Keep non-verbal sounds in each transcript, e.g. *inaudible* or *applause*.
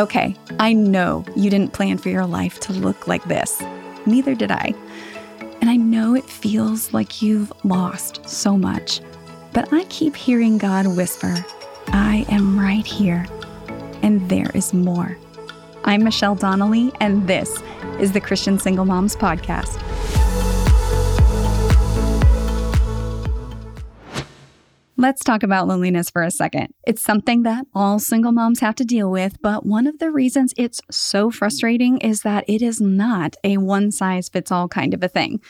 Okay, I know you didn't plan for your life to look like this. Neither did I. And I know it feels like you've lost so much. But I keep hearing God whisper, I am right here, and there is more. I'm Michelle Donnelly, and this is the Christian Single Moms Podcast. Let's talk about loneliness for a second. It's something that all single moms have to deal with, but one of the reasons it's so frustrating is that it is not a one size fits all kind of a thing.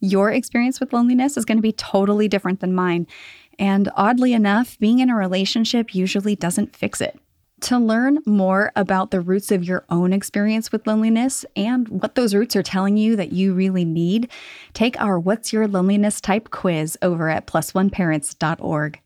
Your experience with loneliness is going to be totally different than mine. And oddly enough, being in a relationship usually doesn't fix it. To learn more about the roots of your own experience with loneliness and what those roots are telling you that you really need, take our What's Your Loneliness Type quiz over at plusoneparents.org.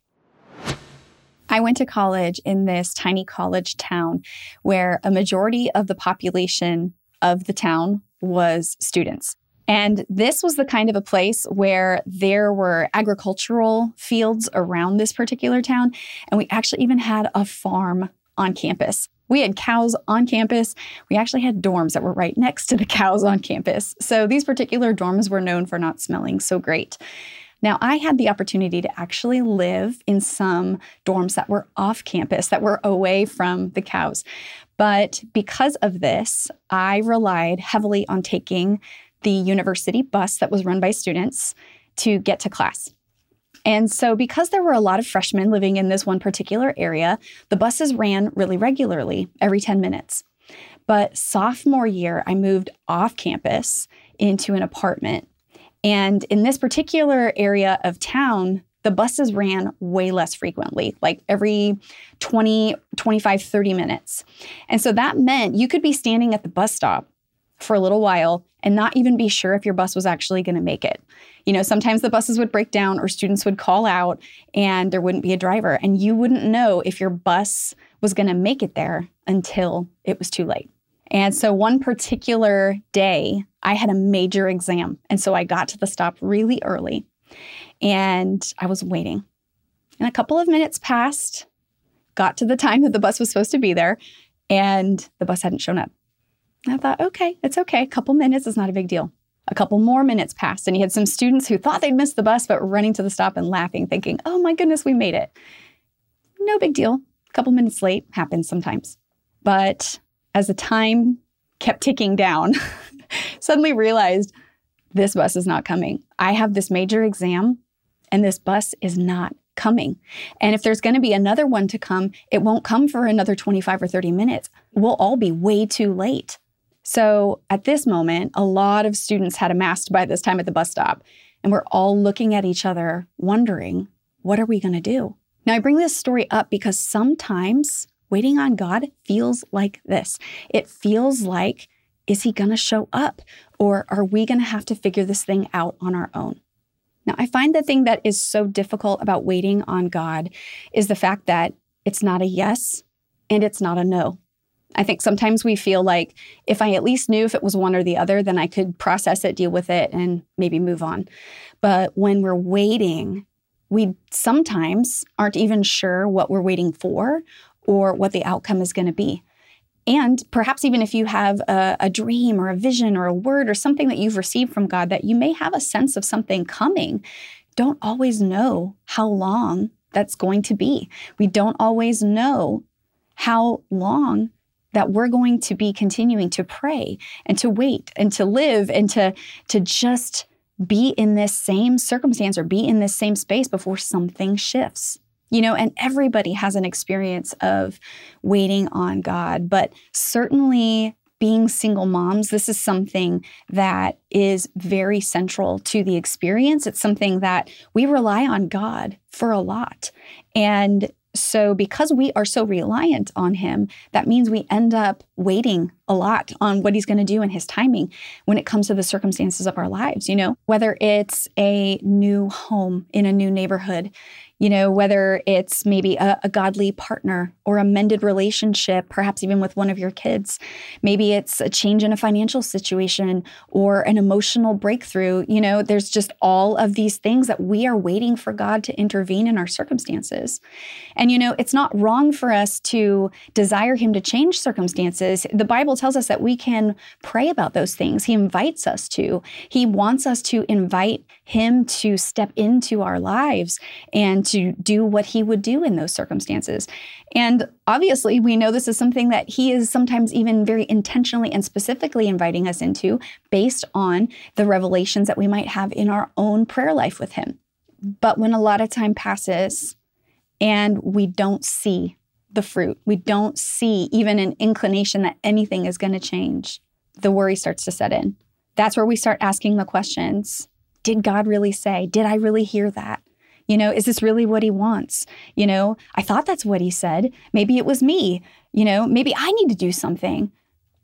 I went to college in this tiny college town where a majority of the population of the town was students. And this was the kind of a place where there were agricultural fields around this particular town. And we actually even had a farm on campus. We had cows on campus. We actually had dorms that were right next to the cows on campus. So these particular dorms were known for not smelling so great. Now, I had the opportunity to actually live in some dorms that were off campus, that were away from the cows. But because of this, I relied heavily on taking the university bus that was run by students to get to class. And so, because there were a lot of freshmen living in this one particular area, the buses ran really regularly every 10 minutes. But sophomore year, I moved off campus into an apartment. And in this particular area of town, the buses ran way less frequently, like every 20, 25, 30 minutes. And so that meant you could be standing at the bus stop for a little while and not even be sure if your bus was actually going to make it. You know, sometimes the buses would break down or students would call out and there wouldn't be a driver, and you wouldn't know if your bus was going to make it there until it was too late. And so one particular day, I had a major exam. And so I got to the stop really early and I was waiting. And a couple of minutes passed, got to the time that the bus was supposed to be there, and the bus hadn't shown up. I thought, okay, it's okay. A couple minutes is not a big deal. A couple more minutes passed, and you had some students who thought they'd missed the bus, but running to the stop and laughing, thinking, oh my goodness, we made it. No big deal. A couple minutes late happens sometimes. But as the time kept ticking down, *laughs* suddenly realized this bus is not coming. I have this major exam, and this bus is not coming. And if there's going to be another one to come, it won't come for another 25 or 30 minutes. We'll all be way too late. So at this moment, a lot of students had amassed by this time at the bus stop, and we're all looking at each other, wondering, what are we going to do? Now, I bring this story up because sometimes waiting on God feels like this. It feels like, is he going to show up? Or are we going to have to figure this thing out on our own? Now, I find the thing that is so difficult about waiting on God is the fact that it's not a yes and it's not a no. I think sometimes we feel like if I at least knew if it was one or the other, then I could process it, deal with it, and maybe move on. But when we're waiting, we sometimes aren't even sure what we're waiting for or what the outcome is going to be. And perhaps even if you have a, a, dream or a vision or a word or something that you've received from God that you may have a sense of something coming, don't always know how long that's going to be. We don't always know how long that we're going to be continuing to pray and to wait and to live and to, to just be in this same circumstance or be in this same space before something shifts. You know, and everybody has an experience of waiting on God, but certainly being single moms, this is something that is very central to the experience. It's something that we rely on God for a lot. And so, because we are so reliant on him, that means we end up waiting a lot on what he's going to do in his timing when it comes to the circumstances of our lives. You know, whether it's a new home in a new neighborhood, you know, whether it's maybe a, a, godly partner or a mended relationship, perhaps even with one of your kids. Maybe it's a change in a financial situation or an emotional breakthrough. You know, there's just all of these things that we are waiting for God to intervene in our circumstances. And, you know, it's not wrong for us to desire Him to change circumstances. The Bible tells us that we can pray about those things. He invites us to, He wants us to invite Him to step into our lives and to do what He would do in those circumstances. And obviously, we know this is something that He is sometimes even very intentionally and specifically inviting us into based on the revelations that we might have in our own prayer life with Him. But when a lot of time passes and we don't see the fruit, we don't see even an inclination that anything is going to change, the worry starts to set in. That's where we start asking the questions Did God really say? Did I really hear that? You know, is this really what he wants? You know, I thought that's what he said. Maybe it was me. You know, maybe I need to do something.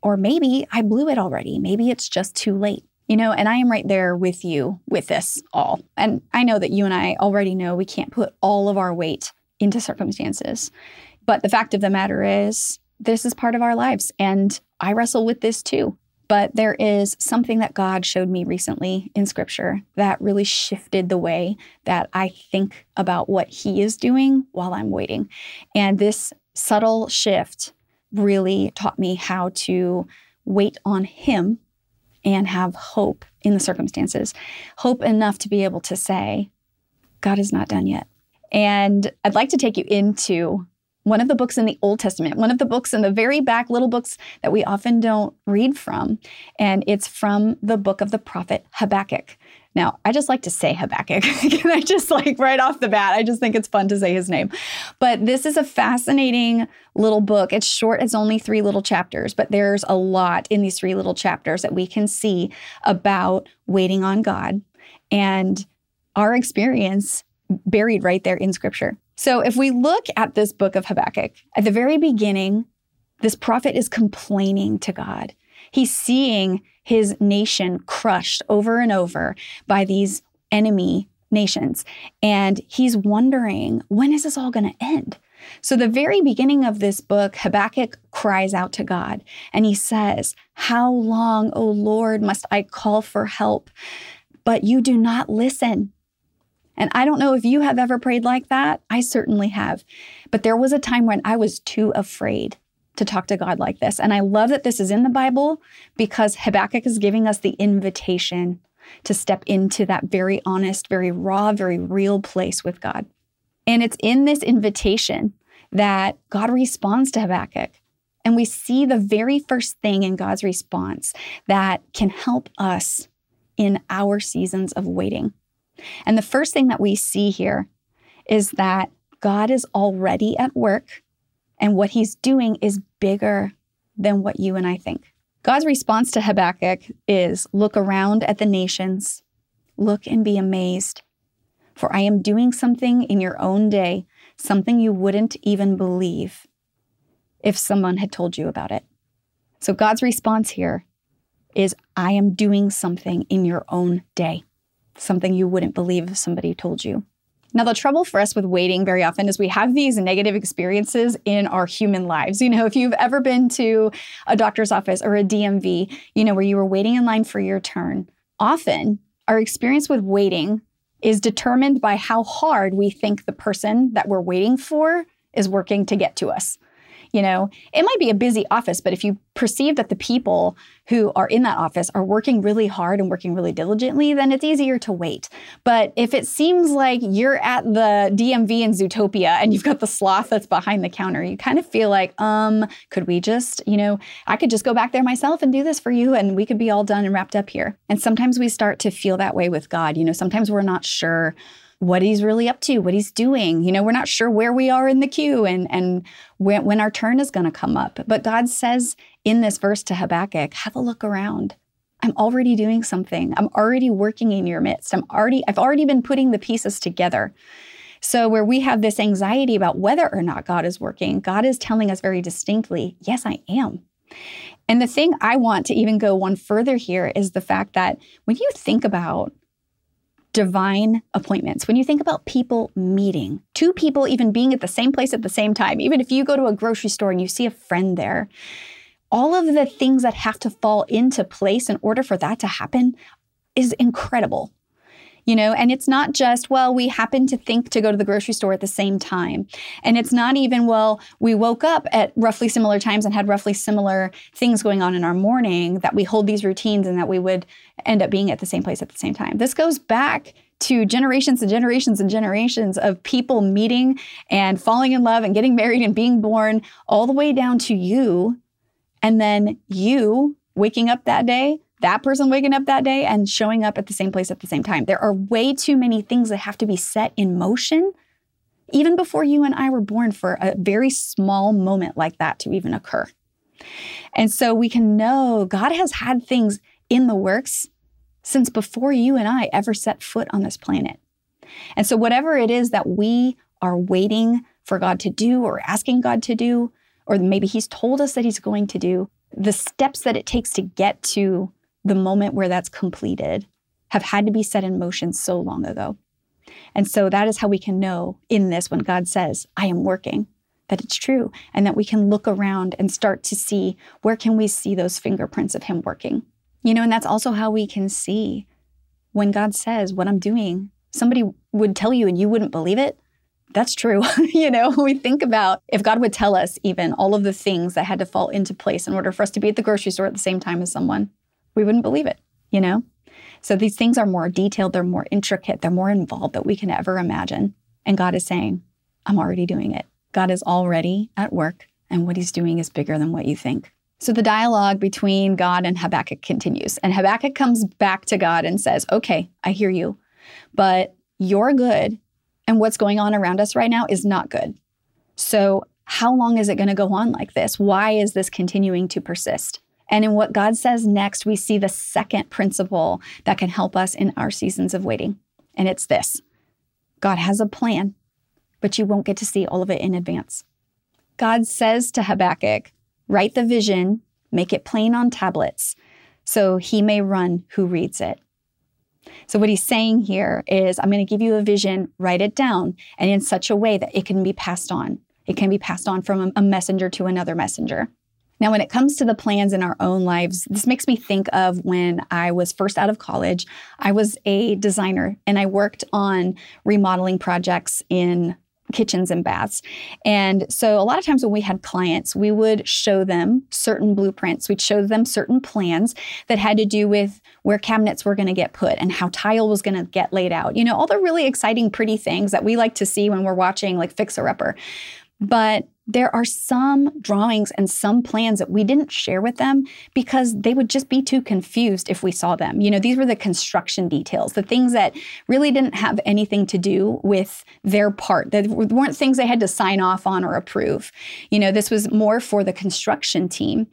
Or maybe I blew it already. Maybe it's just too late. You know, and I am right there with you with this all. And I know that you and I already know we can't put all of our weight into circumstances. But the fact of the matter is, this is part of our lives. And I wrestle with this too. But there is something that God showed me recently in scripture that really shifted the way that I think about what He is doing while I'm waiting. And this subtle shift really taught me how to wait on Him and have hope in the circumstances. Hope enough to be able to say, God is not done yet. And I'd like to take you into one of the books in the Old Testament, one of the books in the very back, little books that we often don't read from. And it's from the book of the prophet Habakkuk. Now, I just like to say Habakkuk. *laughs* I just like right off the bat? I just think it's fun to say his name. But this is a fascinating little book. It's short, it's only three little chapters, but there's a lot in these three little chapters that we can see about waiting on God and our experience buried right there in scripture. So if we look at this book of Habakkuk, at the very beginning, this prophet is complaining to God. He's seeing his nation crushed over and over by these enemy nations. And he's wondering, when is this all going to end? So, the very beginning of this book, Habakkuk cries out to God and he says, How long, O Lord, must I call for help? But you do not listen. And I don't know if you have ever prayed like that. I certainly have. But there was a time when I was too afraid to talk to God like this. And I love that this is in the Bible because Habakkuk is giving us the invitation to step into that very honest, very raw, very real place with God. And it's in this invitation that God responds to Habakkuk. And we see the very first thing in God's response that can help us in our seasons of waiting. And the first thing that we see here is that God is already at work, and what he's doing is bigger than what you and I think. God's response to Habakkuk is look around at the nations, look and be amazed. For I am doing something in your own day, something you wouldn't even believe if someone had told you about it. So God's response here is I am doing something in your own day something you wouldn't believe if somebody told you. Now, the trouble for us with waiting very often is we have these negative experiences in our human lives. You know, if you've ever been to a doctor's office or a DMV, you know, where you were waiting in line for your turn, often our experience with waiting is determined by how hard we think the person that we're waiting for is working to get to us. You know, it might be a busy office, but if you perceive that the people who are in that office are working really hard and working really diligently, then it's easier to wait. But if it seems like you're at the DMV in Zootopia and you've got the sloth that's behind the counter, you kind of feel like, um, could we just, you know, I could just go back there myself and do this for you and we could be all done and wrapped up here. And sometimes we start to feel that way with God. You know, sometimes we're not sure what he's really up to, what he's doing. You know, we're not sure where we are in the queue and and when, when our turn is going to come up. But God says in this verse to Habakkuk, have a look around. I'm already doing something. I'm already working in your midst. I'm already I've already been putting the pieces together. So where we have this anxiety about whether or not God is working, God is telling us very distinctly, yes, I am. And the thing I want to even go one further here is the fact that when you think about divine appointments, when you think about people meeting, two people even being at the same place at the same time, even if you go to a grocery store and you see a friend there, all of the things that have to fall into place in order for that to happen is incredible you know and it's not just well we happen to think to go to the grocery store at the same time. And it's not even well we woke up at roughly similar times and had roughly similar things going on in our morning that we hold these routines and that we would end up being at the same place at the same time. This goes back to generations and generations and generations of people meeting and falling in love and getting married and being born all the way down to you and then you waking up that day that person waking up that day and showing up at the same place at the same time. There are way too many things that have to be set in motion, even before you and I were born, for a very small moment like that to even occur. And so we can know God has had things in the works since before you and I ever set foot on this planet. And so, whatever it is that we are waiting for God to do or asking God to do, or maybe He's told us that He's going to do, the steps that it takes to get to the moment where that's completed have had to be set in motion so long ago. And so that is how we can know in this when God says, I am working, that it's true, and that we can look around and start to see where can we see those fingerprints of him working. You know, and that's also how we can see when God says what I'm doing. Somebody would tell you and you wouldn't believe it. That's true. *laughs* you know, we think about if God would tell us even all of the things that had to fall into place in order for us to be at the grocery store at the same time as someone we wouldn't believe it, you know? So these things are more detailed, they're more intricate, they're more involved than we can ever imagine. And God is saying, I'm already doing it. God is already at work, and what he's doing is bigger than what you think. So the dialogue between God and Habakkuk continues. And Habakkuk comes back to God and says, Okay, I hear you, but you're good. And what's going on around us right now is not good. So, how long is it going to go on like this? Why is this continuing to persist? And in what God says next, we see the second principle that can help us in our seasons of waiting. And it's this God has a plan, but you won't get to see all of it in advance. God says to Habakkuk, Write the vision, make it plain on tablets, so he may run who reads it. So, what he's saying here is, I'm going to give you a vision, write it down, and in such a way that it can be passed on. It can be passed on from a messenger to another messenger. Now, when it comes to the plans in our own lives, this makes me think of when I was first out of college. I was a designer and I worked on remodeling projects in kitchens and baths. And so a lot of times when we had clients, we would show them certain blueprints. We'd show them certain plans that had to do with where cabinets were going to get put and how tile was going to get laid out. You know, all the really exciting, pretty things that we like to see when we're watching like Fixer Upper. But there are some drawings and some plans that we didn't share with them because they would just be too confused if we saw them. You know, these were the construction details, the things that really didn't have anything to do with their part. That weren't things they had to sign off on or approve. You know, this was more for the construction team.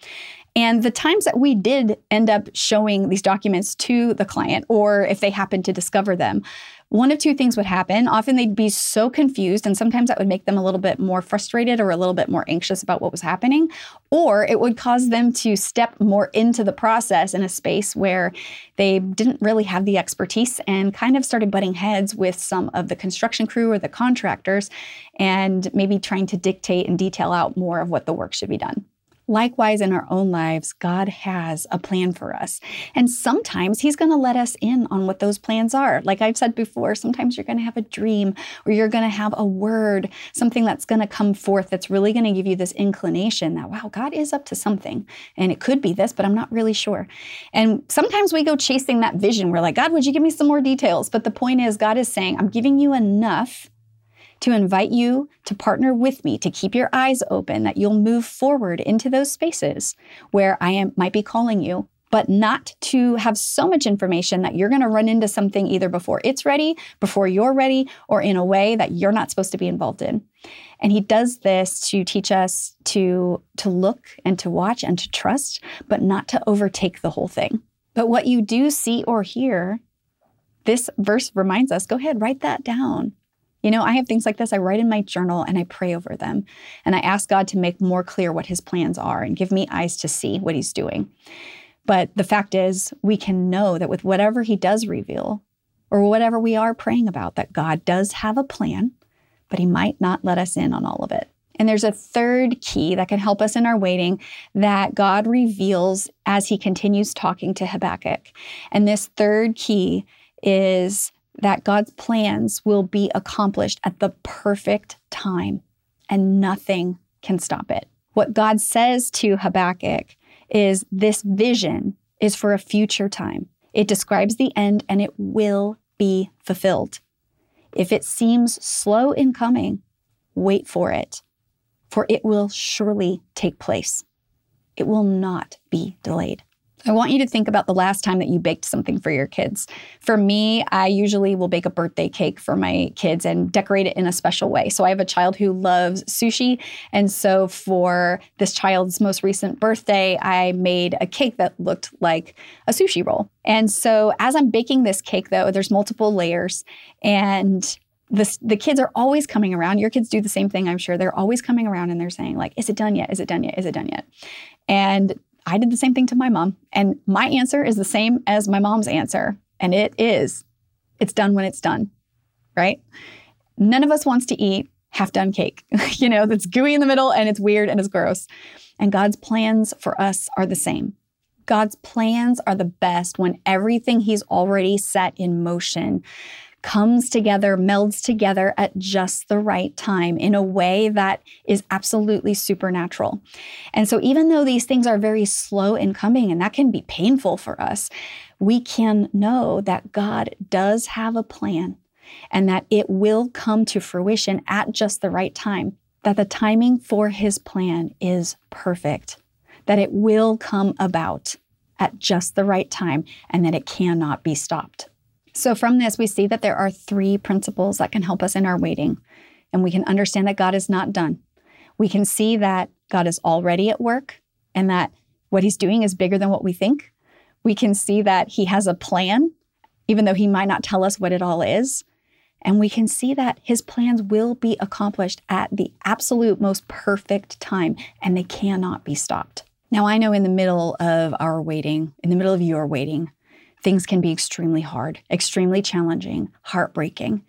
And the times that we did end up showing these documents to the client, or if they happened to discover them, one of two things would happen. Often they'd be so confused, and sometimes that would make them a little bit more frustrated or a little bit more anxious about what was happening. Or it would cause them to step more into the process in a space where they didn't really have the expertise and kind of started butting heads with some of the construction crew or the contractors and maybe trying to dictate and detail out more of what the work should be done. Likewise, in our own lives, God has a plan for us. And sometimes He's going to let us in on what those plans are. Like I've said before, sometimes you're going to have a dream or you're going to have a word, something that's going to come forth that's really going to give you this inclination that, wow, God is up to something. And it could be this, but I'm not really sure. And sometimes we go chasing that vision. We're like, God, would you give me some more details? But the point is, God is saying, I'm giving you enough to invite you to partner with me to keep your eyes open that you'll move forward into those spaces where I am might be calling you but not to have so much information that you're going to run into something either before it's ready, before you're ready, or in a way that you're not supposed to be involved in. And he does this to teach us to to look and to watch and to trust, but not to overtake the whole thing. But what you do see or hear, this verse reminds us, go ahead, write that down. You know, I have things like this. I write in my journal and I pray over them. And I ask God to make more clear what his plans are and give me eyes to see what he's doing. But the fact is, we can know that with whatever he does reveal, or whatever we are praying about, that God does have a plan, but He might not let us in on all of it. And there's a third key that can help us in our waiting that God reveals as He continues talking to Habakkuk. And this third key is that God's plans will be accomplished at the perfect time and nothing can stop it. What God says to Habakkuk is this vision is for a future time. It describes the end and it will be fulfilled. If it seems slow in coming, wait for it, for it will surely take place. It will not be delayed. I want you to think about the last time that you baked something for your kids. For me, I usually will bake a birthday cake for my kids and decorate it in a special way. So I have a child who loves sushi. And so for this child's most recent birthday, I made a cake that looked like a sushi roll. And so as I'm baking this cake, though, there's multiple layers. And the, the kids are always coming around. Your kids do the same thing, I'm sure. They're always coming around and they're saying, like, is it done yet? Is it done yet? Is it done yet? And I did the same thing to my mom. And my answer is the same as my mom's answer. And it is it's done when it's done, right? None of us wants to eat half done cake, *laughs* you know, that's gooey in the middle and it's weird and it's gross. And God's plans for us are the same. God's plans are the best when everything He's already set in motion comes together, melds together at just the right time in a way that is absolutely supernatural. And so, even though these things are very slow in coming, and that can be painful for us, we can know that God does have a plan and that it will come to fruition at just the right time, that the timing for his plan is perfect, that it will come about at just the right time, and that it cannot be stopped. So, from this, we see that there are three principles that can help us in our waiting. And we can understand that God is not done. We can see that God is already at work and that what he's doing is bigger than what we think. We can see that he has a plan, even though he might not tell us what it all is. And we can see that his plans will be accomplished at the absolute most perfect time and they cannot be stopped. Now, I know in the middle of our waiting, in the middle of your waiting, things can be extremely hard, extremely challenging, heartbreaking.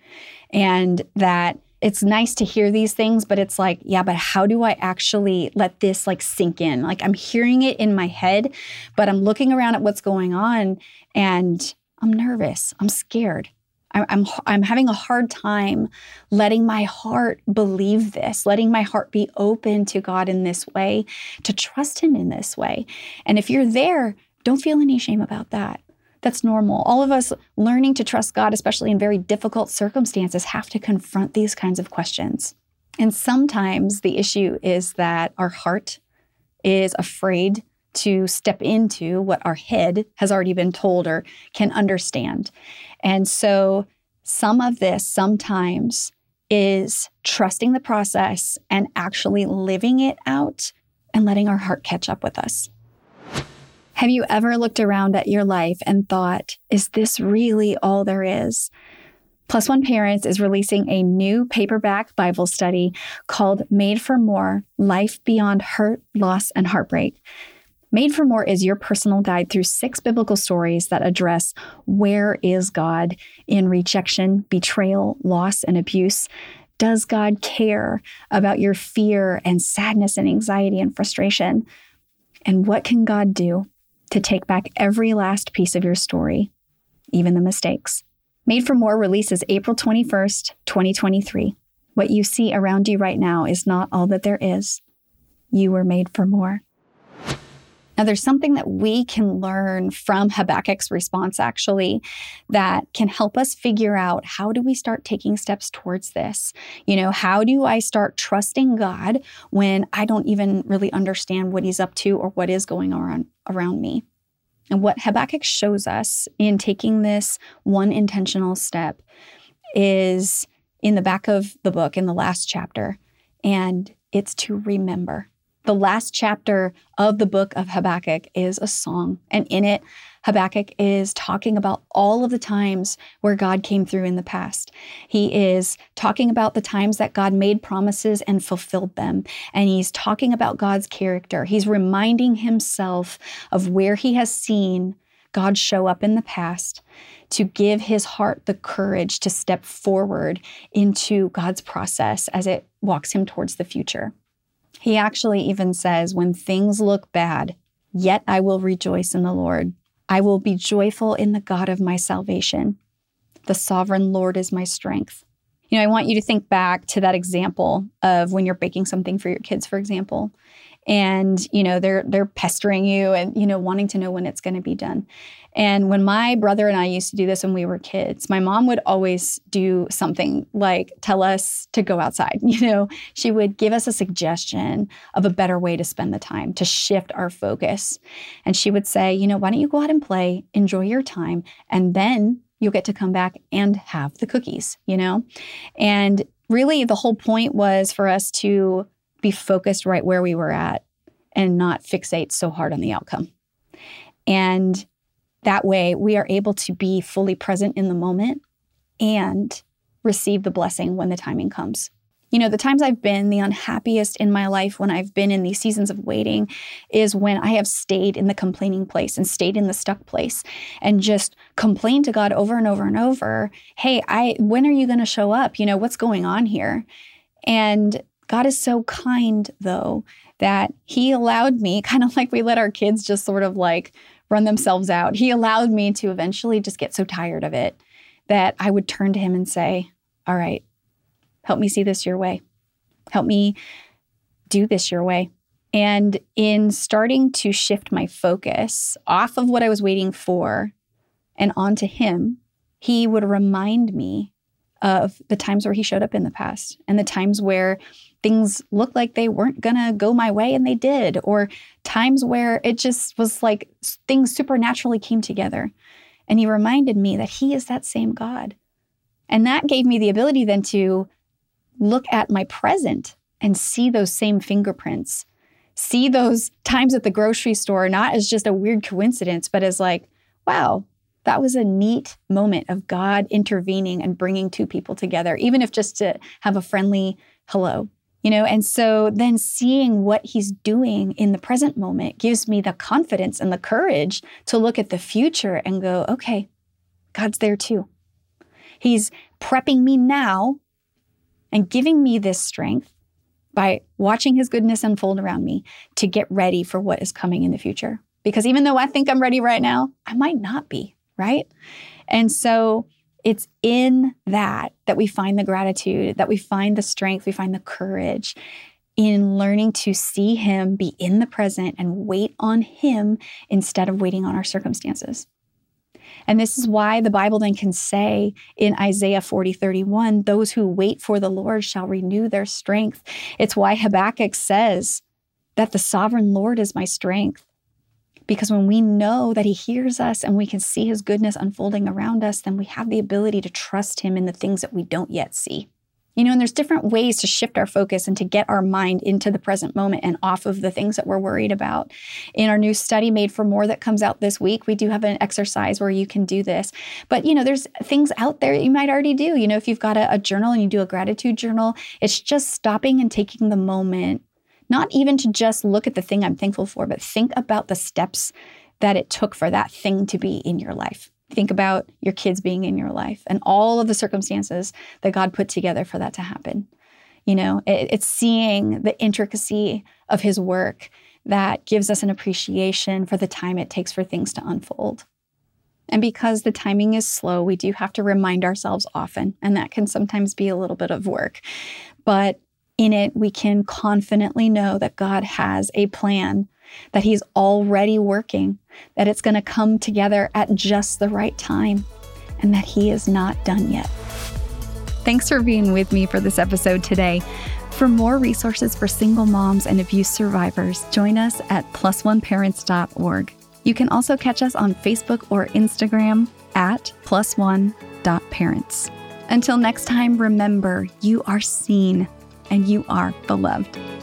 And that it's nice to hear these things, but it's like, yeah, but how do I actually let this like sink in? Like I'm hearing it in my head, but I'm looking around at what's going on and I'm nervous. I'm scared. I'm, I'm, having a hard time letting my heart believe this, letting my heart be open to God in this way, to trust Him in this way. And if you're there, don't feel any shame about that. That's normal. All of us learning to trust God, especially in very difficult circumstances, have to confront these kinds of questions. And sometimes the issue is that our heart is afraid to step into what our head has already been told or can understand. And so some of this sometimes is trusting the process and actually living it out and letting our heart catch up with us. Have you ever looked around at your life and thought, is this really all there is? Plus One Parents is releasing a new paperback Bible study called Made for More Life Beyond Hurt, Loss, and Heartbreak. Made for More is your personal guide through six biblical stories that address where is God in rejection, betrayal, loss, and abuse. Does God care about your fear and sadness and anxiety and frustration? And what can God do to take back every last piece of your story, even the mistakes. Made for More releases April 21st, 2023. What you see around you right now is not all that there is. You were made for more. Now, there's something that we can learn from Habakkuk's response, actually, that can help us figure out how do we start taking steps towards this? You know, how do I start trusting God when I don't even really understand what he's up to or what is going on around me? And what Habakkuk shows us in taking this one intentional step is in the back of the book, in the last chapter, and it's to remember. The last chapter of the book of Habakkuk is a song, and in it, Habakkuk is talking about all of the times where God came through in the past. He is talking about the times that God made promises and fulfilled them. And he's talking about God's character. He's reminding himself of where he has seen God show up in the past to give his heart the courage to step forward into God's process as it walks him towards the future. He actually even says, When things look bad, yet I will rejoice in the Lord. I will be joyful in the God of my salvation. The sovereign Lord is my strength. You know, I want you to think back to that example of when you're baking something for your kids, for example, and you know they're they're pestering you and you know wanting to know when it's going to be done. And when my brother and I used to do this when we were kids, my mom would always do something like tell us to go outside. *laughs* You know, she would give us a suggestion of a better way to spend the time, to shift our focus. And she would say, you know, why don't you go out and play, enjoy your time, and then you'll get to come back and have the cookies, you know? And really, the whole point was for us to be focused right where we were at and not fixate so hard on the outcome. And that way, we are able to be fully present in the moment and receive the blessing when the timing comes. You know, the times I've been the unhappiest in my life when I've been in these seasons of waiting is when I have stayed in the complaining place and stayed in the stuck place and just complained to God over and over and over, "Hey, I when are you going to show up? You know, what's going on here?" And God is so kind though that he allowed me *laughs* kind of like we let our kids just sort of like run themselves out. He allowed me to eventually just get so tired of it that I would turn to him and say, "All right, Help me see this your way. Help me do this your way. And in starting to shift my focus off of what I was waiting for and onto Him, He would remind me of the times where He showed up in the past and the times where things looked like they weren't going to go my way and they did, or times where it just was like things supernaturally came together. And He reminded me that He is that same God. And that gave me the ability then to look at my present and see those same fingerprints, see those times at the grocery store, not as just a weird coincidence, but as like, wow, that was a neat moment of God intervening and bringing two people together, even if just to have a friendly hello. You know, and so then seeing what he's doing in the present moment gives me the confidence and the courage to look at the future and go, okay, God's there too. He's prepping me now and giving me this strength by watching his goodness unfold around me to get ready for what is coming in the future. Because even though I think I'm ready right now, I might not be, right? And so it's in that that we find the gratitude, that we find the strength, we find the courage in learning to see him, be in the present, and wait on him instead of waiting on our circumstances. And this is why the Bible then can say in Isaiah 40, 31, those who wait for the Lord shall renew their strength. It's why Habakkuk says that the sovereign Lord is my strength. Because when we know that He hears us and we can see His goodness unfolding around us, then we have the ability to trust Him in the things that we don't yet see. You know, and there's different ways to shift our focus and to get our mind into the present moment and off of the things that we're worried about. In our new study made for more that comes out this week, we do have an exercise where you can do this. But, you know, there's things out there you might already do. You know, if you've got a, a journal and you do a gratitude journal, it's just stopping and taking the moment, not even to just look at the thing I'm thankful for, but think about the steps that it took for that thing to be in your life. Think about your kids being in your life and all of the circumstances that God put together for that to happen. You know, it, it's seeing the intricacy of His work that gives us an appreciation for the time it takes for things to unfold. And because the timing is slow, we do have to remind ourselves often, and that can sometimes be a little bit of work. But in it, we can confidently know that God has a plan that He's already working, that it's going to come together at just the right time, and that He is not done yet. Thanks for being with me for this episode today. For more resources for single moms and abuse survivors, join us at plusoneparents.org. You can also catch us on Facebook or Instagram at plusone.parents. Until next time, remember you are seen and you are beloved.